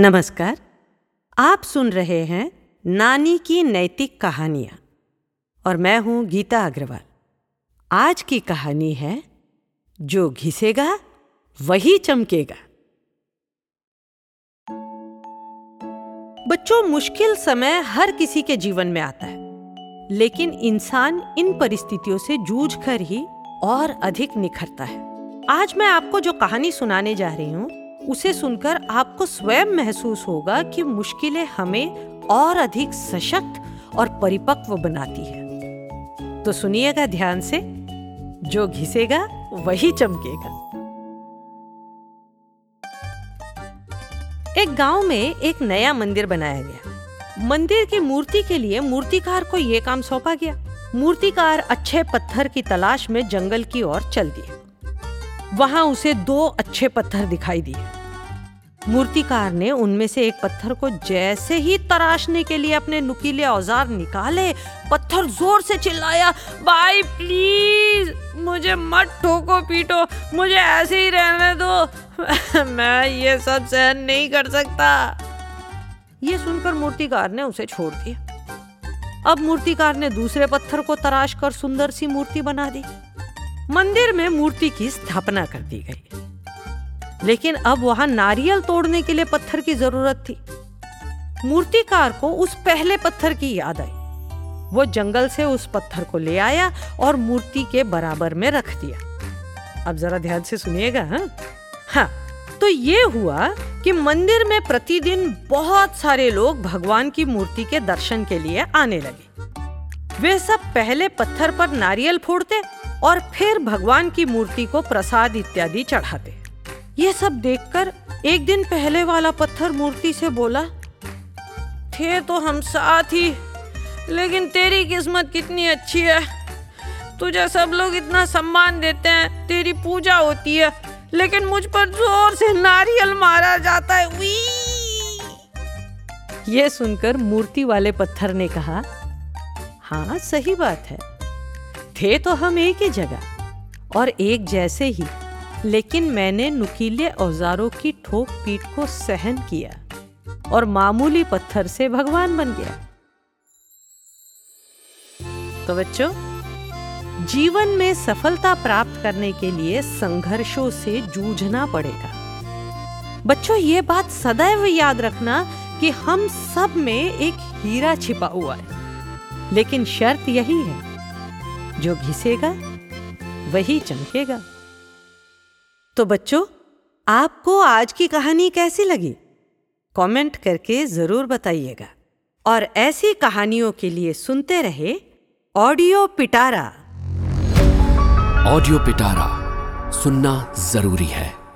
नमस्कार। आप सुन रहे हैं नानी की नैतिक कहानियाँ और मैं हूँ गीता अग्रवाल। आज की कहानी है, जो घिसेगा, वही चमकेगा। बच्चों, मुश्किल समय हर किसी के जीवन में आता है, लेकिन इंसान इन परिस्थितियों से जूझ कर ही और अधिक निखरता है। आज मैं आपको जो कहानी सुनाने जा रही हूँ उसे सुनकर आपको स्वयं महसूस होगा कि मुश्किलें हमें और अधिक सशक्त और परिपक्व बनाती है। तो सुनिएगा ध्यान से, जो घिसेगा, वही चमकेगा। एक गाँव में एक नया मंदिर बनाया गया। मंदिर की मूर्ति के लिए मूर्तिकार को यह काम सौंपा गया। मूर्तिकार अच्छे पत्थर की तलाश में जंगल की ओर चल दिए। वहाँ उसे दो अच्छे पत्थर दिखाई दिए। मूर्तिकार ने उनमें से एक पत्थर को जैसे ही तराशने के लिए अपने नुकीले औज़ार निकाले, पत्थर ज़ोर से चिल्लाया, भाई प्लीज़ मुझे मत ठोको पीटो, मुझे ऐसे ही रहने दो, मैं ये सब सहन नहीं कर सकता। ये सुनकर मूर्तिकार ने उसे छोड़ दिया। अब मूर्तिकार ने दूसरे पत्थर को तराश कर सुंदर सी मूर्ति बना दी। मंदिर में मूर्ति की स्थापना कर दी गई। लेकिन अब वहाँ नारियल तोड़ने के लिए पत्थर की ज़रूरत थी। मूर्तिकार को उस पहले पत्थर की याद आई। वो जंगल से उस पत्थर को ले आया और मूर्ति के बराबर में रख दिया। अब जरा ध्यान से सुनिएगा हाँ? हाँ तो ये हुआ कि मंदिर में प्रतिदिन बहुत सारे लोग भगवान की मूर्ति के दर्शन के लिए आने लगे। वे सब पहले पत्थर पर नारियल फोड़ते और फिर भगवान की मूर्ति को प्रसाद इत्यादि चढ़ाते। ये सब देखकर एक दिन पहले वाला पत्थर मूर्ति से बोला, थे तो हम साथ ही, लेकिन तेरी किस्मत कितनी अच्छी है। तुझे सब लोग इतना सम्मान देते हैं, तेरी पूजा होती है, लेकिन मुझ पर ज़ोर से नारियल मारा जाता है। उई! ये सुनकर मूर्ति वाले पत्थर ने कहा हाँ सही बात है। थे तो हम एक ही जगह, और एक जैसे ही लेकिन मैंने नुकीले औजारों की ठोक पीट को सहन किया और मामूली पत्थर से भगवान बन गया। तो बच्चों, जीवन में सफलता प्राप्त करने के लिए संघर्षों से जूझना पड़ेगा। बच्चों, ये बात सदैव याद रखना कि हम सब में एक हीरा छिपा हुआ है। लेकिन शर्त यही है, जो घिसेगा, वही चमकेगा। तो बच्चों, आपको आज की कहानी कैसी लगी? कमेंट करके ज़रूर बताइएगा। और ऐसी कहानियों के लिए सुनते रहे ऑडियो पिटारा। ऑडियो पिटारा सुनना ज़रूरी है।